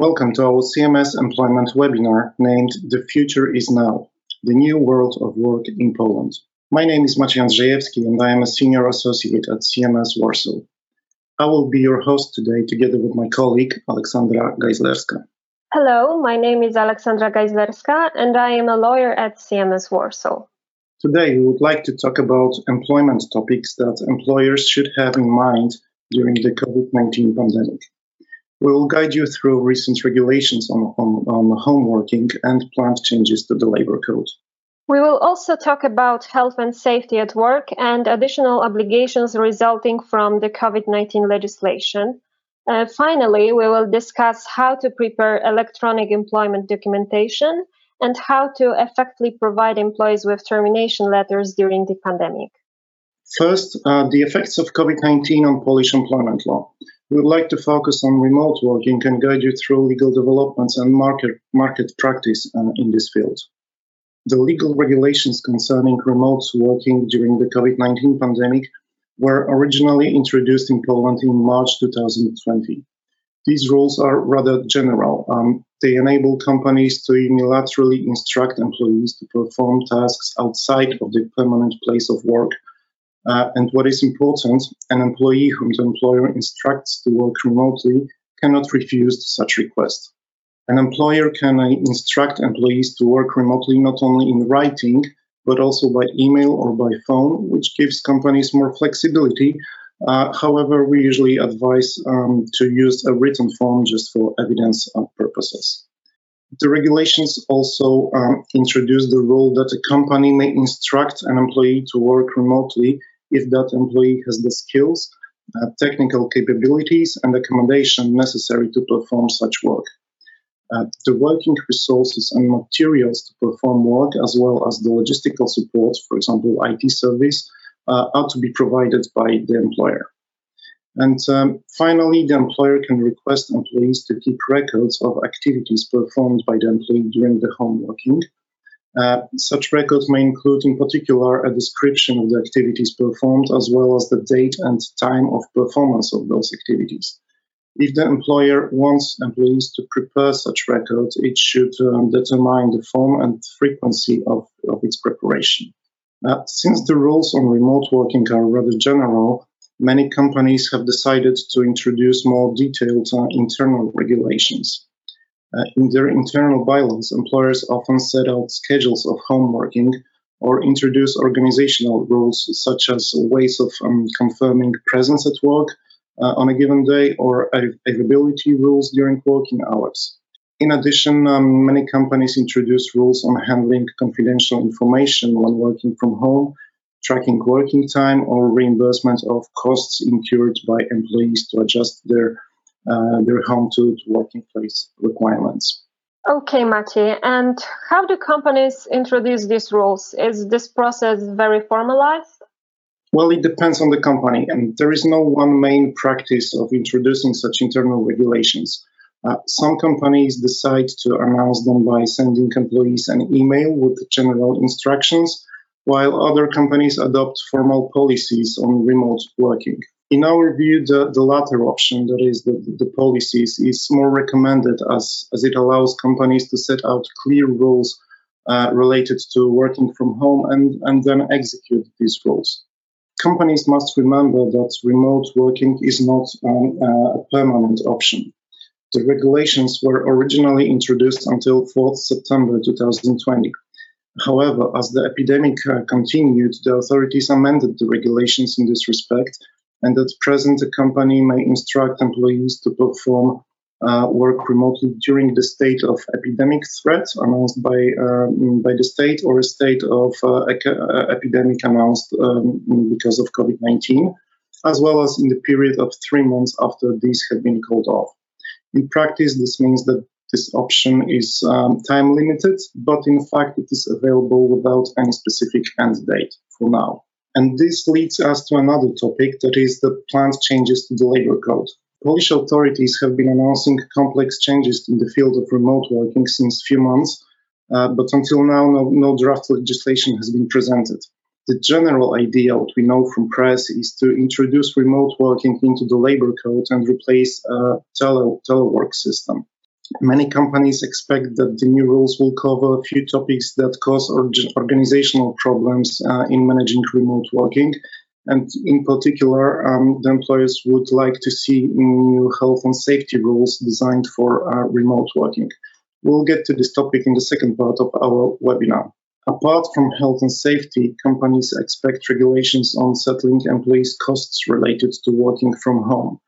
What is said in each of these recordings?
Welcome to our CMS employment webinar named The Future is Now, the New World of Work in Poland. My name is Maciej Andrzejewski and I am a Senior Associate at CMS Warsaw. I will be your host today together with my colleague Aleksandra Gajzlerska. Hello, my name is Aleksandra Gajzlerska and I am a lawyer at CMS Warsaw. Today we would like to talk about employment topics that employers should have in mind during the COVID 19 pandemic. We will guide you through recent regulations on, on, on home working and planned changes to the labor code. We will also talk about health and safety at work and additional obligations resulting from the COVID 19 legislation. Uh, finally, we will discuss how to prepare electronic employment documentation and how to effectively provide employees with termination letters during the pandemic. First, uh, the effects of COVID 19 on Polish employment law. We would like to focus on remote working and guide you through legal developments and market, market practice uh, in this field. The legal regulations concerning remote working during the COVID 19 pandemic were originally introduced in Poland in March 2020. These rules are rather general. Um, they enable companies to unilaterally instruct employees to perform tasks outside of the permanent place of work uh, and what is important, an employee whom the employer instructs to work remotely cannot refuse such request. An employer can uh, instruct employees to work remotely not only in writing, but also by email or by phone, which gives companies more flexibility. Uh, however, we usually advise um, to use a written form just for evidence purposes. The regulations also um, introduce the rule that a company may instruct an employee to work remotely if that employee has the skills, uh, technical capabilities, and accommodation necessary to perform such work. Uh, the working resources and materials to perform work, as well as the logistical support, for example, IT service, uh, are to be provided by the employer. And um, finally, the employer can request employees to keep records of activities performed by the employee during the home working uh, such records may include, in particular, a description of the activities performed as well as the date and time of performance of those activities. If the employer wants employees to prepare such records, it should um, determine the form and frequency of, of its preparation. Uh, since the rules on remote working are rather general, many companies have decided to introduce more detailed uh, internal regulations. Uh, in their internal bylaws, employers often set out schedules of home working or introduce organizational rules such as ways of um, confirming presence at work uh, on a given day or availability rules during working hours. In addition, um, many companies introduce rules on handling confidential information when working from home, tracking working time, or reimbursement of costs incurred by employees to adjust their their home to, to working place requirements. Okay, Mati. And how do companies introduce these rules? Is this process very formalized? Well, it depends on the company, and there is no one main practice of introducing such internal regulations. Uh, some companies decide to announce them by sending employees an email with general instructions, while other companies adopt formal policies on remote working in our view, the, the latter option, that is the, the policies, is more recommended as, as it allows companies to set out clear rules uh, related to working from home and, and then execute these rules. Companies must remember that remote working is not um, a permanent option. The regulations were originally introduced until 4th September 2020. However, as the epidemic uh, continued, the authorities amended the regulations in this respect and at present the company may instruct employees to perform uh, work remotely during the state of epidemic threat announced by um, by the state or a state of uh, uh epidemic announced um, because of COVID-19, as well as in the period of three months after these have been called off. In practice, this means that this option is um, time limited, but in fact it is available without any specific end date for now. And this leads us to another topic that is the planned changes to the labor code. Polish authorities have been announcing complex changes in the field of remote working since few months, uh, but until now, no, no, draft legislation has been presented. The general idea, what we know from press, is to introduce remote working into the labor code and replace a tele- telework system. Many companies expect that the new rules will cover a few topics that cause organizational problems uh, in managing remote working. And in particular, um, the employers would like to see new health and safety rules designed for uh, remote working. We'll get to this topic in the second part of our webinar. Apart from health and safety, companies expect regulations on settling employees' costs related to working from home.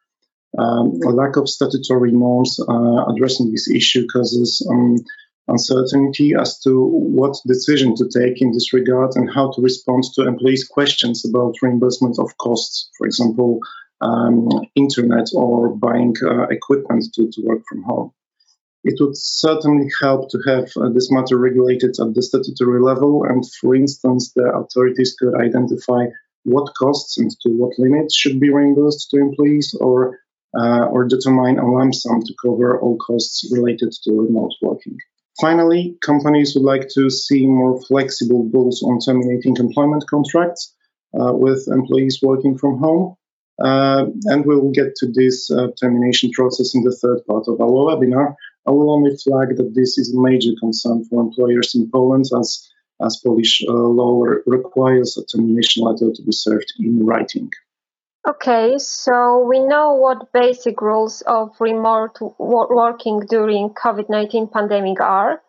Um, a lack of statutory norms uh, addressing this issue causes um, uncertainty as to what decision to take in this regard and how to respond to employees' questions about reimbursement of costs, for example, um, internet or buying uh, equipment to, to work from home. It would certainly help to have uh, this matter regulated at the statutory level, and for instance, the authorities could identify what costs and to what limits should be reimbursed to employees or uh, or determine a lump sum to cover all costs related to remote working. Finally, companies would like to see more flexible rules on terminating employment contracts uh, with employees working from home. Uh, and we'll get to this uh, termination process in the third part of our webinar. I will only flag that this is a major concern for employers in Poland as, as Polish uh, law requires a termination letter to be served in writing. Okay, so we know what basic rules of remote working during COVID-19 pandemic are.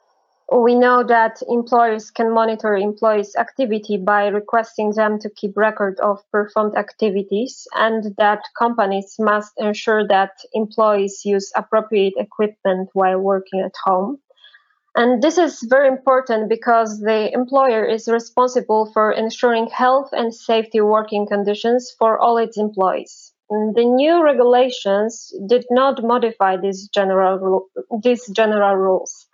We know that employers can monitor employees' activity by requesting them to keep record of performed activities and that companies must ensure that employees use appropriate equipment while working at home. And this is very important because the employer is responsible for ensuring health and safety working conditions for all its employees. The new regulations did not modify these general, these general rules.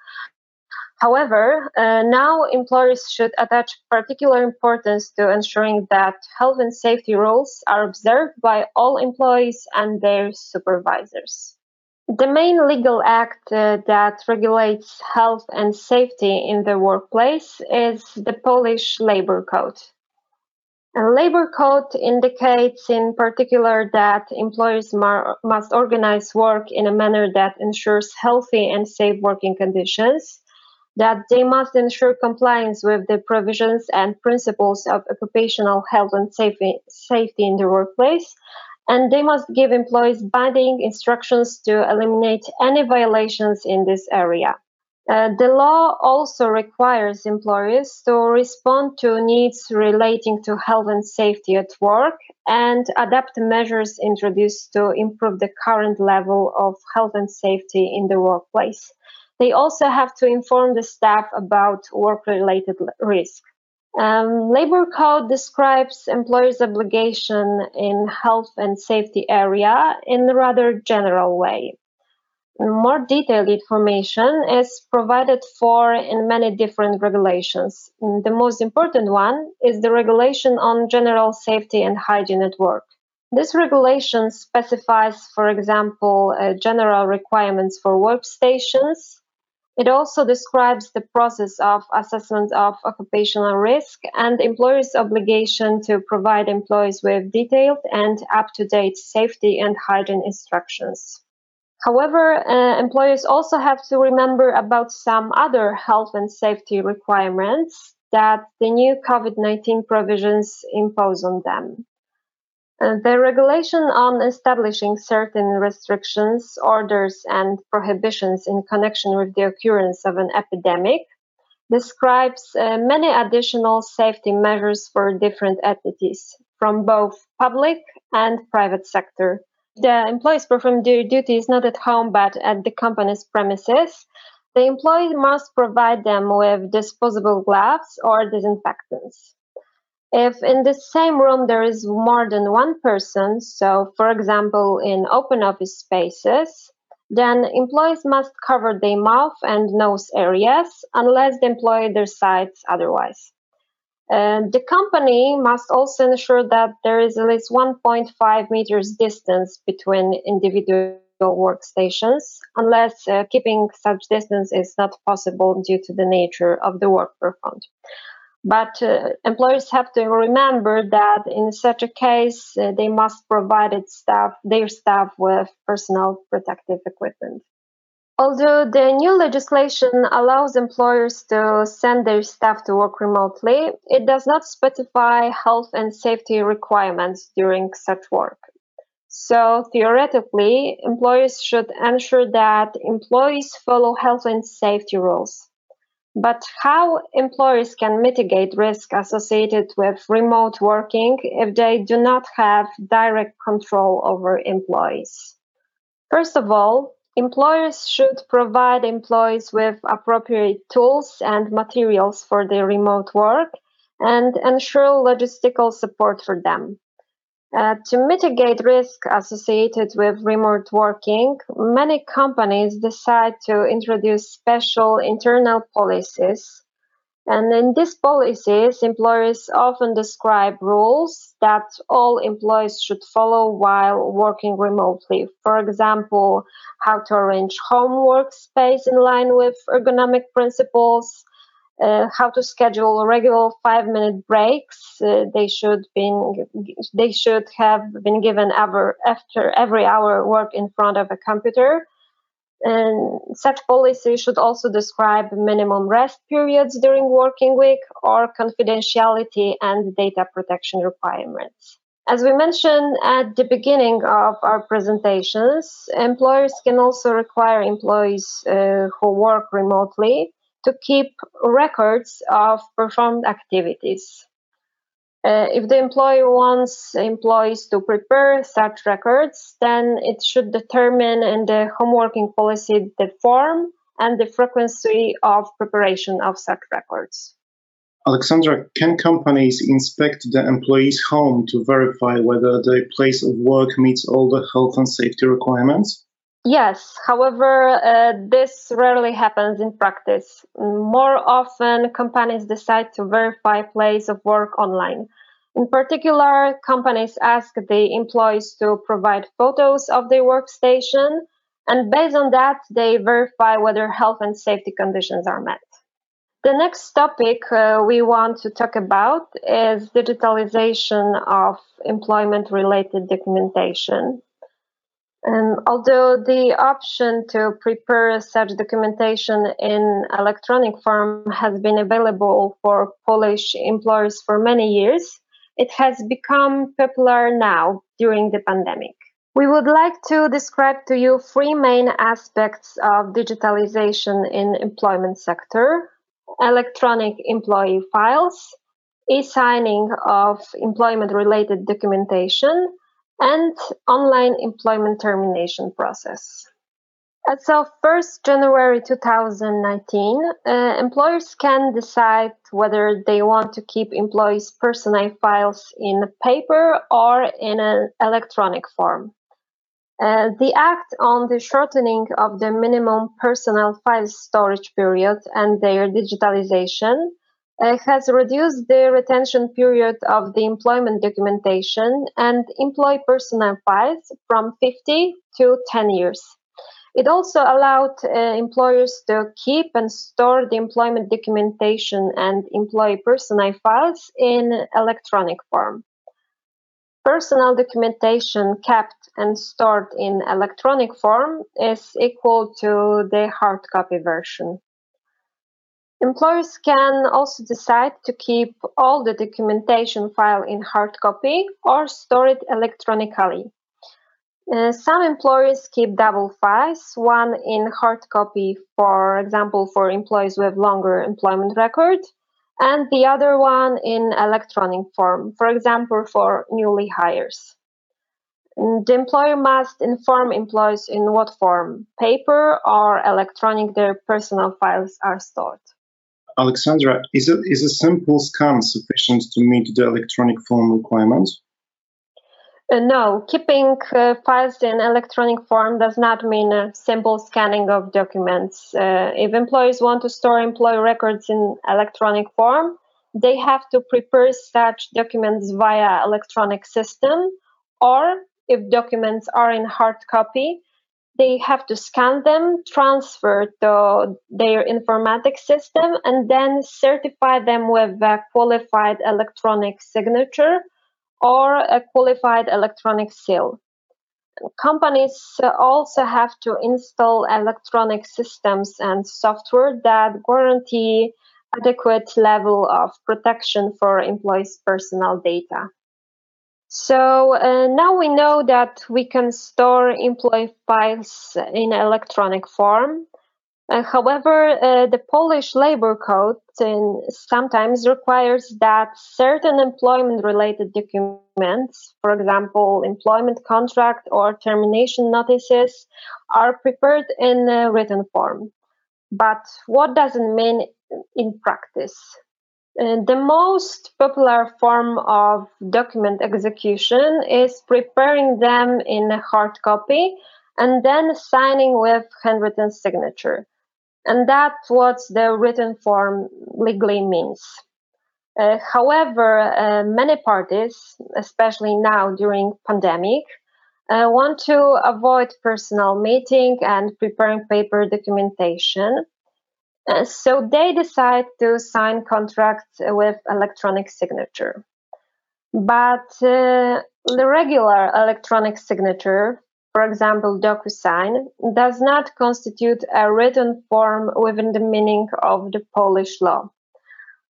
However, uh, now employers should attach particular importance to ensuring that health and safety rules are observed by all employees and their supervisors. The main legal act uh, that regulates health and safety in the workplace is the Polish Labor Code. A labor code indicates in particular that employers mar- must organize work in a manner that ensures healthy and safe working conditions, that they must ensure compliance with the provisions and principles of occupational health and safety, safety in the workplace, and they must give employees binding instructions to eliminate any violations in this area. Uh, the law also requires employers to respond to needs relating to health and safety at work and adapt measures introduced to improve the current level of health and safety in the workplace. They also have to inform the staff about work related risk. Um, labor code describes employers' obligation in health and safety area in a rather general way. More detailed information is provided for in many different regulations. The most important one is the regulation on general safety and hygiene at work. This regulation specifies, for example, uh, general requirements for workstations, it also describes the process of assessment of occupational risk and employers' obligation to provide employees with detailed and up-to-date safety and hygiene instructions. However, uh, employers also have to remember about some other health and safety requirements that the new COVID-19 provisions impose on them. Uh, the regulation on establishing certain restrictions, orders, and prohibitions in connection with the occurrence of an epidemic describes uh, many additional safety measures for different entities from both public and private sector. The employees perform their duties not at home but at the company's premises. The employee must provide them with disposable gloves or disinfectants. If in the same room there is more than one person, so for example in open office spaces, then employees must cover their mouth and nose areas unless the employee decides otherwise. the company must also ensure that there is at least 1.5 meters distance between individual workstations, unless uh, keeping such distance is not possible due to the nature of the work performed. But uh, employers have to remember that in such a case, uh, they must provide staff, their staff with personal protective equipment. Although the new legislation allows employers to send their staff to work remotely, it does not specify health and safety requirements during such work. So theoretically, employers should ensure that employees follow health and safety rules. But how employers can mitigate risk associated with remote working if they do not have direct control over employees? First of all, employers should provide employees with appropriate tools and materials for their remote work and ensure logistical support for them. Uh, to mitigate risk associated with remote working, many companies decide to introduce special internal policies. And in these policies, employers often describe rules that all employees should follow while working remotely. For example, how to arrange home workspace in line with ergonomic principles, uh, how to schedule regular five minute breaks. Uh, they should been they should have been given ever after every hour work in front of a computer. And such policy should also describe minimum rest periods during working week or confidentiality and data protection requirements. As we mentioned at the beginning of our presentations, employers can also require employees uh, who work remotely to keep records of performed activities. Uh, if the employer wants employees to prepare such records, then it should determine in the home working policy the form and the frequency of preparation of such records. Aleksandra, can companies inspect the employee's home to verify whether the place of work meets all the health and safety requirements? Yes, however, uh, this rarely happens in practice. More often, companies decide to verify place of work online. In particular, companies ask the employees to provide photos of their workstation, and based on that, they verify whether health and safety conditions are met. The next topic uh, we want to talk about is digitalization of employment related documentation. And although the option to prepare such documentation in electronic form has been available for Polish employers for many years, it has become popular now during the pandemic. We would like to describe to you three main aspects of digitalization in employment sector. Electronic employee files, e-signing of employment related documentation, and online employment termination process. As of 1st January 2019, uh, employers can decide whether they want to keep employees' personal files in paper or in an electronic form. Uh, the Act on the shortening of the minimum personal file storage period and their digitalization uh, has reduced the retention period of the employment documentation and employee personnel files from 50 to 10 years. It also allowed uh, employers to keep and store the employment documentation and employee personnel files in electronic form. Personal documentation kept and stored in electronic form is equal to the hard copy version. Employers can also decide to keep all the documentation file in hard copy or store it electronically. Uh, some employers keep double files, one in hard copy, for example, for employees with longer employment record, and the other one in electronic form, for example, for newly hires. The employer must inform employees in what form, paper or electronic, their personal files are stored. Aleksandra, is a, is a simple scan sufficient to meet the electronic form requirements? Uh, no, keeping uh, files in electronic form does not mean a simple scanning of documents. Uh, if employees want to store employee records in electronic form, they have to prepare such documents via electronic system, or if documents are in hard copy, they have to scan them, transfer to their informatics system, and then certify them with a qualified electronic signature or a qualified electronic seal. companies also have to install electronic systems and software that guarantee adequate level of protection for employees' personal data. So uh, now we know that we can store employee files in electronic form. Uh, however, uh, the Polish labor code sometimes requires that certain employment related documents, for example, employment contract or termination notices, are prepared in written form. But what does it mean in practice? The most popular form of document execution is preparing them in a hard copy and then signing with handwritten signature. And that's what the written form legally means. Uh, however, uh, many parties, especially now during pandemic, uh, want to avoid personal meeting and preparing paper documentation. Uh, so they decide to sign contracts with electronic signature. But uh, the regular electronic signature for example, DocuSign, does not constitute a written form within the meaning of the Polish law.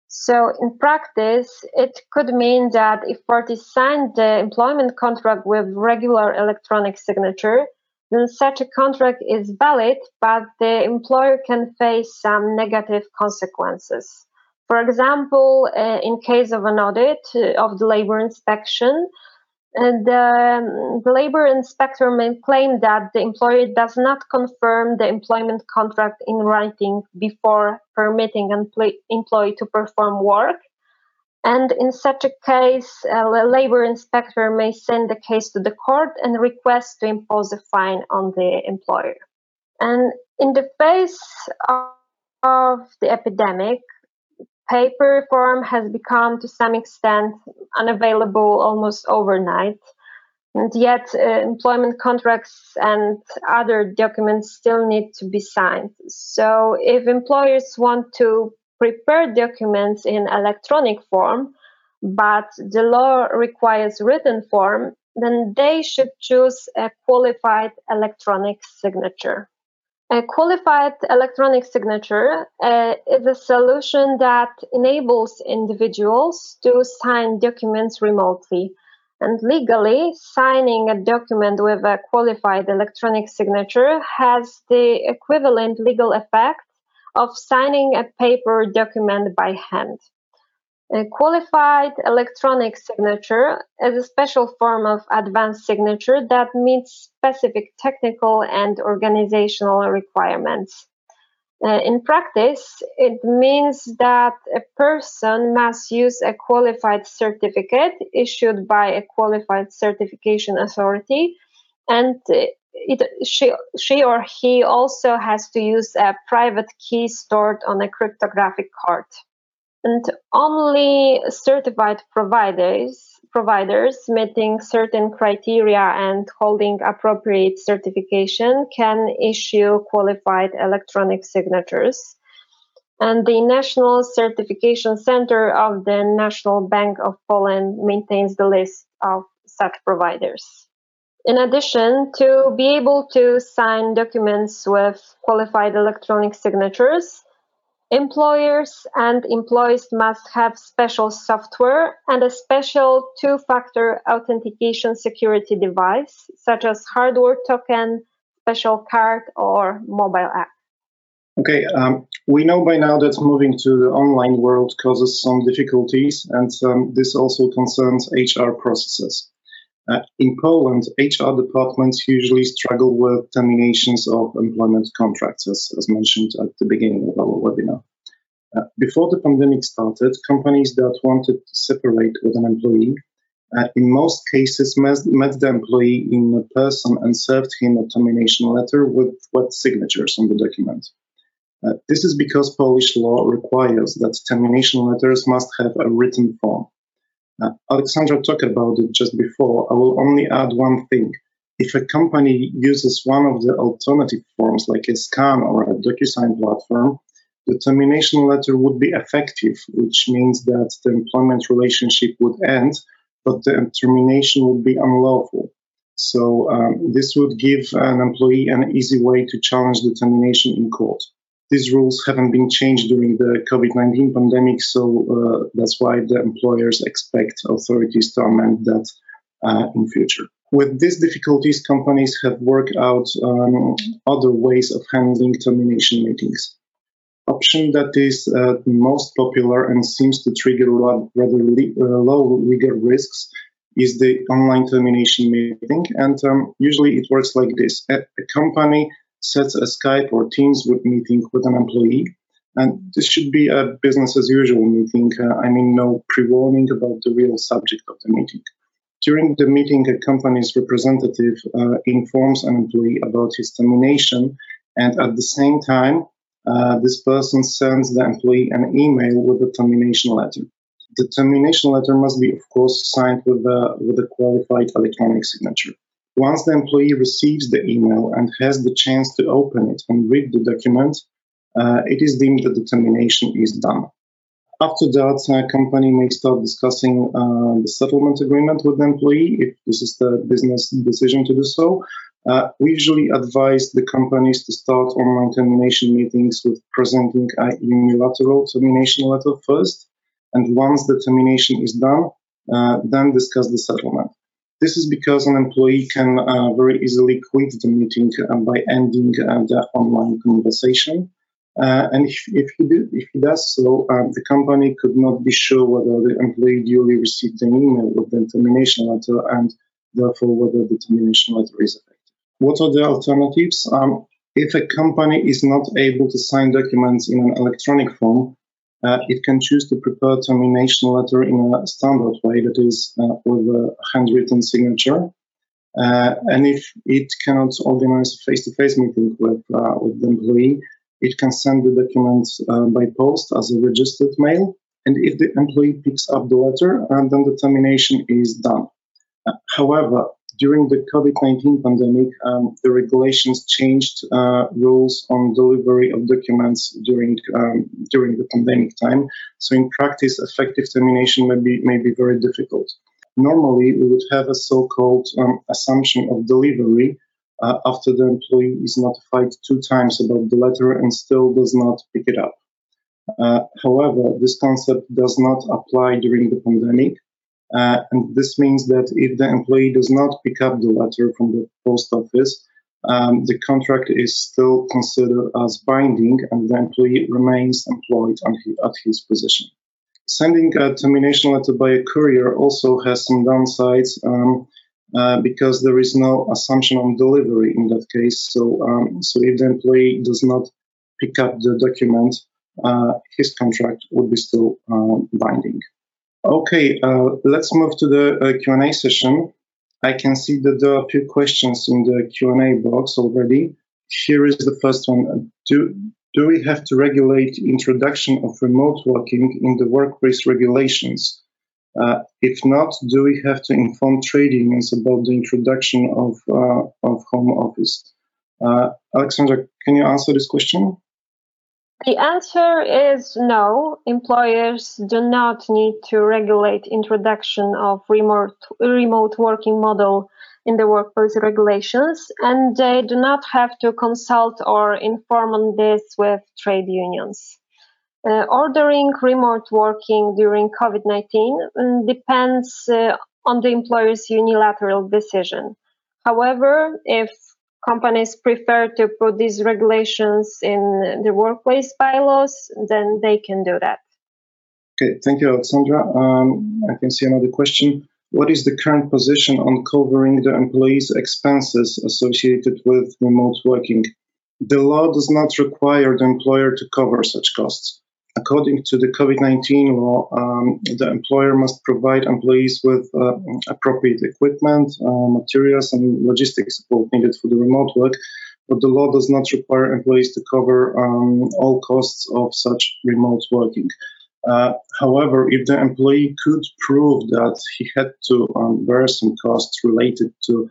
So, in practice, it could mean that if parties sign the employment contract with regular electronic signature, then such a contract is valid, but the employer can face some negative consequences. For example, uh, in case of an audit uh, of the labor inspection, and the, the labor inspector may claim that the employer does not confirm the employment contract in writing before permitting an employee to perform work. And in such a case, a labor inspector may send the case to the court and request to impose a fine on the employer. And in the face of, the epidemic, paper form has become to some extent unavailable almost overnight. And yet, uh, employment contracts and other documents still need to be signed. So, if employers want to prepare documents in electronic form, but the law requires written form, then they should choose a qualified electronic signature. A qualified electronic signature uh, is a solution that enables individuals to sign documents remotely. And legally, signing a document with a qualified electronic signature has the equivalent legal effect of signing a paper document by hand. A qualified electronic signature is a special form of advanced signature that meets specific technical and organizational requirements. Uh, in practice, it means that a person must use a qualified certificate issued by a qualified certification authority, and it, she, she or he also has to use a private key stored on a cryptographic card and only certified providers providers meeting certain criteria and holding appropriate certification can issue qualified electronic signatures. And the National Certification Center of the National Bank of Poland maintains the list of such providers. In addition, to be able to sign documents with qualified electronic signatures, Employers and employees must have special software and a special two factor authentication security device, such as hardware token, special card, or mobile app. Okay, um, we know by now that moving to the online world causes some difficulties, and um, this also concerns HR processes. Uh, in Poland, HR departments usually struggle with terminations of employment contracts, as, as mentioned at the beginning of our webinar. Uh, before the pandemic started, companies that wanted to separate with an employee, uh, in most cases, met, met, the employee in person and served him a termination letter with wet signatures on the document. Uh, this is because Polish law requires that termination letters must have a written form. Uh, Aleksandra talked about it just before. I will only add one thing. If a company uses one of the alternative forms, like a scan or a DocuSign platform, the termination letter would be effective, which means that the employment relationship would end, but the termination would be unlawful. So um, this would give an employee an easy way to challenge the termination in court. These rules haven't been changed during the COVID-19 pandemic, so uh, that's why the employers expect authorities to amend that uh, in future. With these difficulties, companies have worked out um, other ways of handling termination meetings option that is uh, most popular and seems to trigger rather uh, low legal risks is the online termination meeting. And um, usually it works like this a, a, company sets a Skype or Teams meeting with an employee. And this should be a business as usual meeting. Uh, I mean, no pre warning about the real subject of the meeting. During the meeting, a company's representative uh, informs an employee about his termination, and at the same time, uh, this person sends the employee an email with a termination letter. The termination letter must be, of course, signed with a, with a qualified electronic signature. Once the employee receives the email and has the chance to open it and read the document, uh, it is deemed that the termination is done. After that, a company may start discussing uh, the settlement agreement with the employee if this is the business decision to do so, uh, we usually advise the companies to start online termination meetings with presenting a unilateral termination letter first, and once the termination is done, uh, then discuss the settlement. This is because an employee can uh, very easily quit the meeting uh, by ending uh, the online conversation. Uh, and if, if, he do, if he does so, the company could not be sure whether the employee duly received an email with the termination letter and therefore whether the termination letter is effective. What are the alternatives? Um, if a company is not able to sign documents in an electronic form, uh, it can choose to prepare termination letter in a standard way, that is, uh, with a handwritten signature. Uh, and if it cannot organize a face-to-face meeting with, uh, with the employee, it can send the documents uh, by post as a registered mail. And if the employee picks up the letter, then the termination is done. however, during the COVID-19 pandemic, um, the regulations changed uh, rules on delivery of documents during um, during the pandemic time. So in practice, effective termination may be may be very difficult. Normally, we would have a so-called um, assumption of delivery uh, after the employee is notified two times about the letter and still does not pick it up. Uh, however, this concept does not apply during the pandemic uh, and this means that if the employee does not pick up the letter from the post office, um, the contract is still considered as binding and the employee remains employed at his position. Sending a termination letter by a courier also has some downsides um, uh, because there is no assumption on delivery in that case. So, um, so if the employee does not pick up the document, uh, his contract would be still uh, binding. Okay, uh, let's move to the uh, Q&A session. I can see that there are a few questions in the Q&A box already. Here is the first one. Do, do we have to regulate introduction of remote working in the workplace regulations? Uh, if not, do we have to inform trade unions about the introduction of, uh, of home office? Uh, Aleksandra, can you answer this question? The answer is no. Employers do not need to regulate introduction of remote remote working model in the workplace regulations, and they do not have to consult or inform on this with trade unions. Uh, ordering remote working during COVID 19 mm, depends uh, on the employer's unilateral decision. However, if companies prefer to put these regulations in the workplace bylaws, then they can do that. Okay, thank you, Aleksandra. Um, I can see another question. What is the current position on covering the employees' expenses associated with remote working? The law does not require the employer to cover such costs. According to the COVID 19 law, um, the employer must provide employees with uh, appropriate equipment, uh, materials, and logistics support needed for the remote work, but the law does not require employees to cover um, all costs of such remote working. Uh, however, if the employee could prove that he had to um, bear some costs related to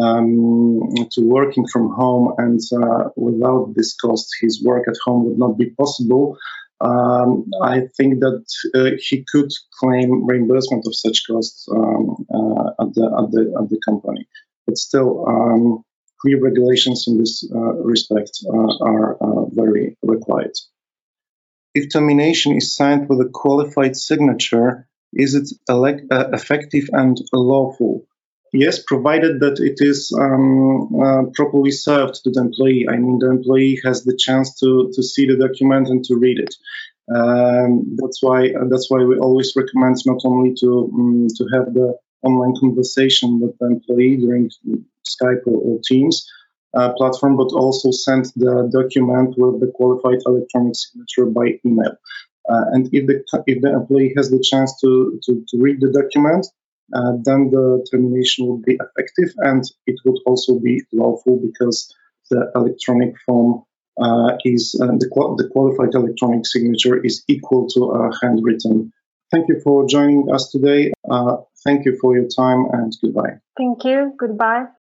um, to working from home, and uh, without this cost, his work at home would not be possible, um, I think that uh, he could claim reimbursement of such costs um, uh, at, the, at, the, at the company. but still, um, clear regulations in this uh, respect uh, are uh, very required. If termination is signed with a qualified signature, is it elect, uh, effective and lawful? Yes, provided that it is um, uh, properly served to the employee. I mean, the employee has the chance to, to see the document and to read it. Um, that's why uh, that's why we always recommend not only to um, to have the online conversation with the employee during Skype or, or Teams uh, platform, but also send the document with the qualified electronic signature by email. Uh, and if the if the employee has the chance to to, to read the document, uh, then the termination would be effective, and it would also be lawful because the electronic form uh, is uh, the, the qualified electronic signature is equal to a handwritten. Thank you for joining us today. Uh, thank you for your time and goodbye. Thank you. Goodbye.